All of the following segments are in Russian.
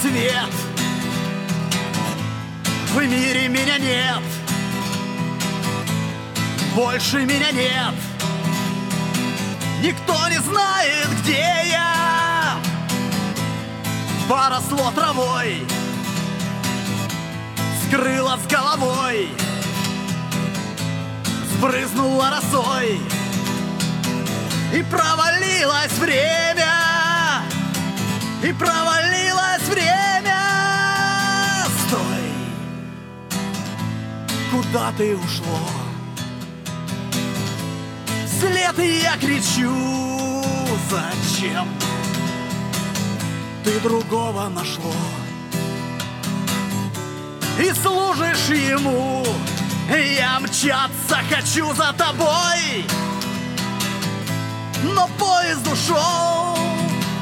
цвет В мире меня нет. Больше меня нет. Никто не знает, где я. Поросло травой. Скрыло с головой. Сбрызнула росой. И провалилось время Куда ты ушло? Вслед я кричу Зачем? Ты другого нашло И служишь ему Я мчаться хочу за тобой Но поезд ушел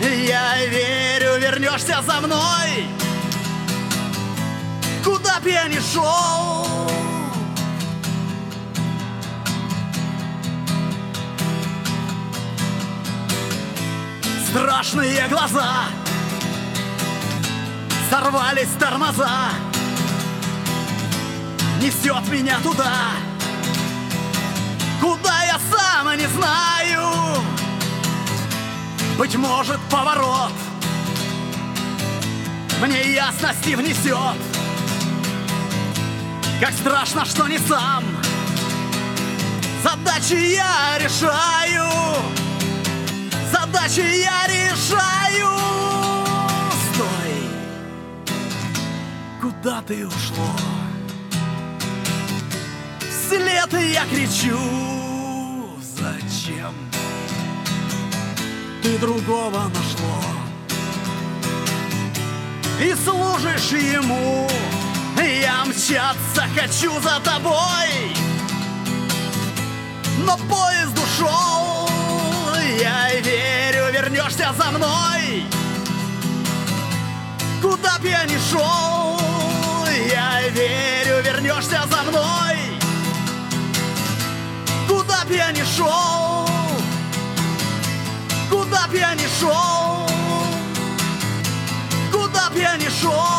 Я верю, вернешься за мной Куда б я ни шел Страшные глаза. Сорвались тормоза. Несет меня туда. Куда я сам не знаю. Быть может поворот. Мне ясности внесет. Как страшно, что не сам. Задачи я решаю Задачи я решаю. Стой. Куда ты ушло? Вслед я кричу. Зачем? Ты другого нашло И служишь ему. Я мчаться хочу за тобой. Но поезд ушел мной. Куда б я ни шел Куда б я ни шел Куда б я ни шел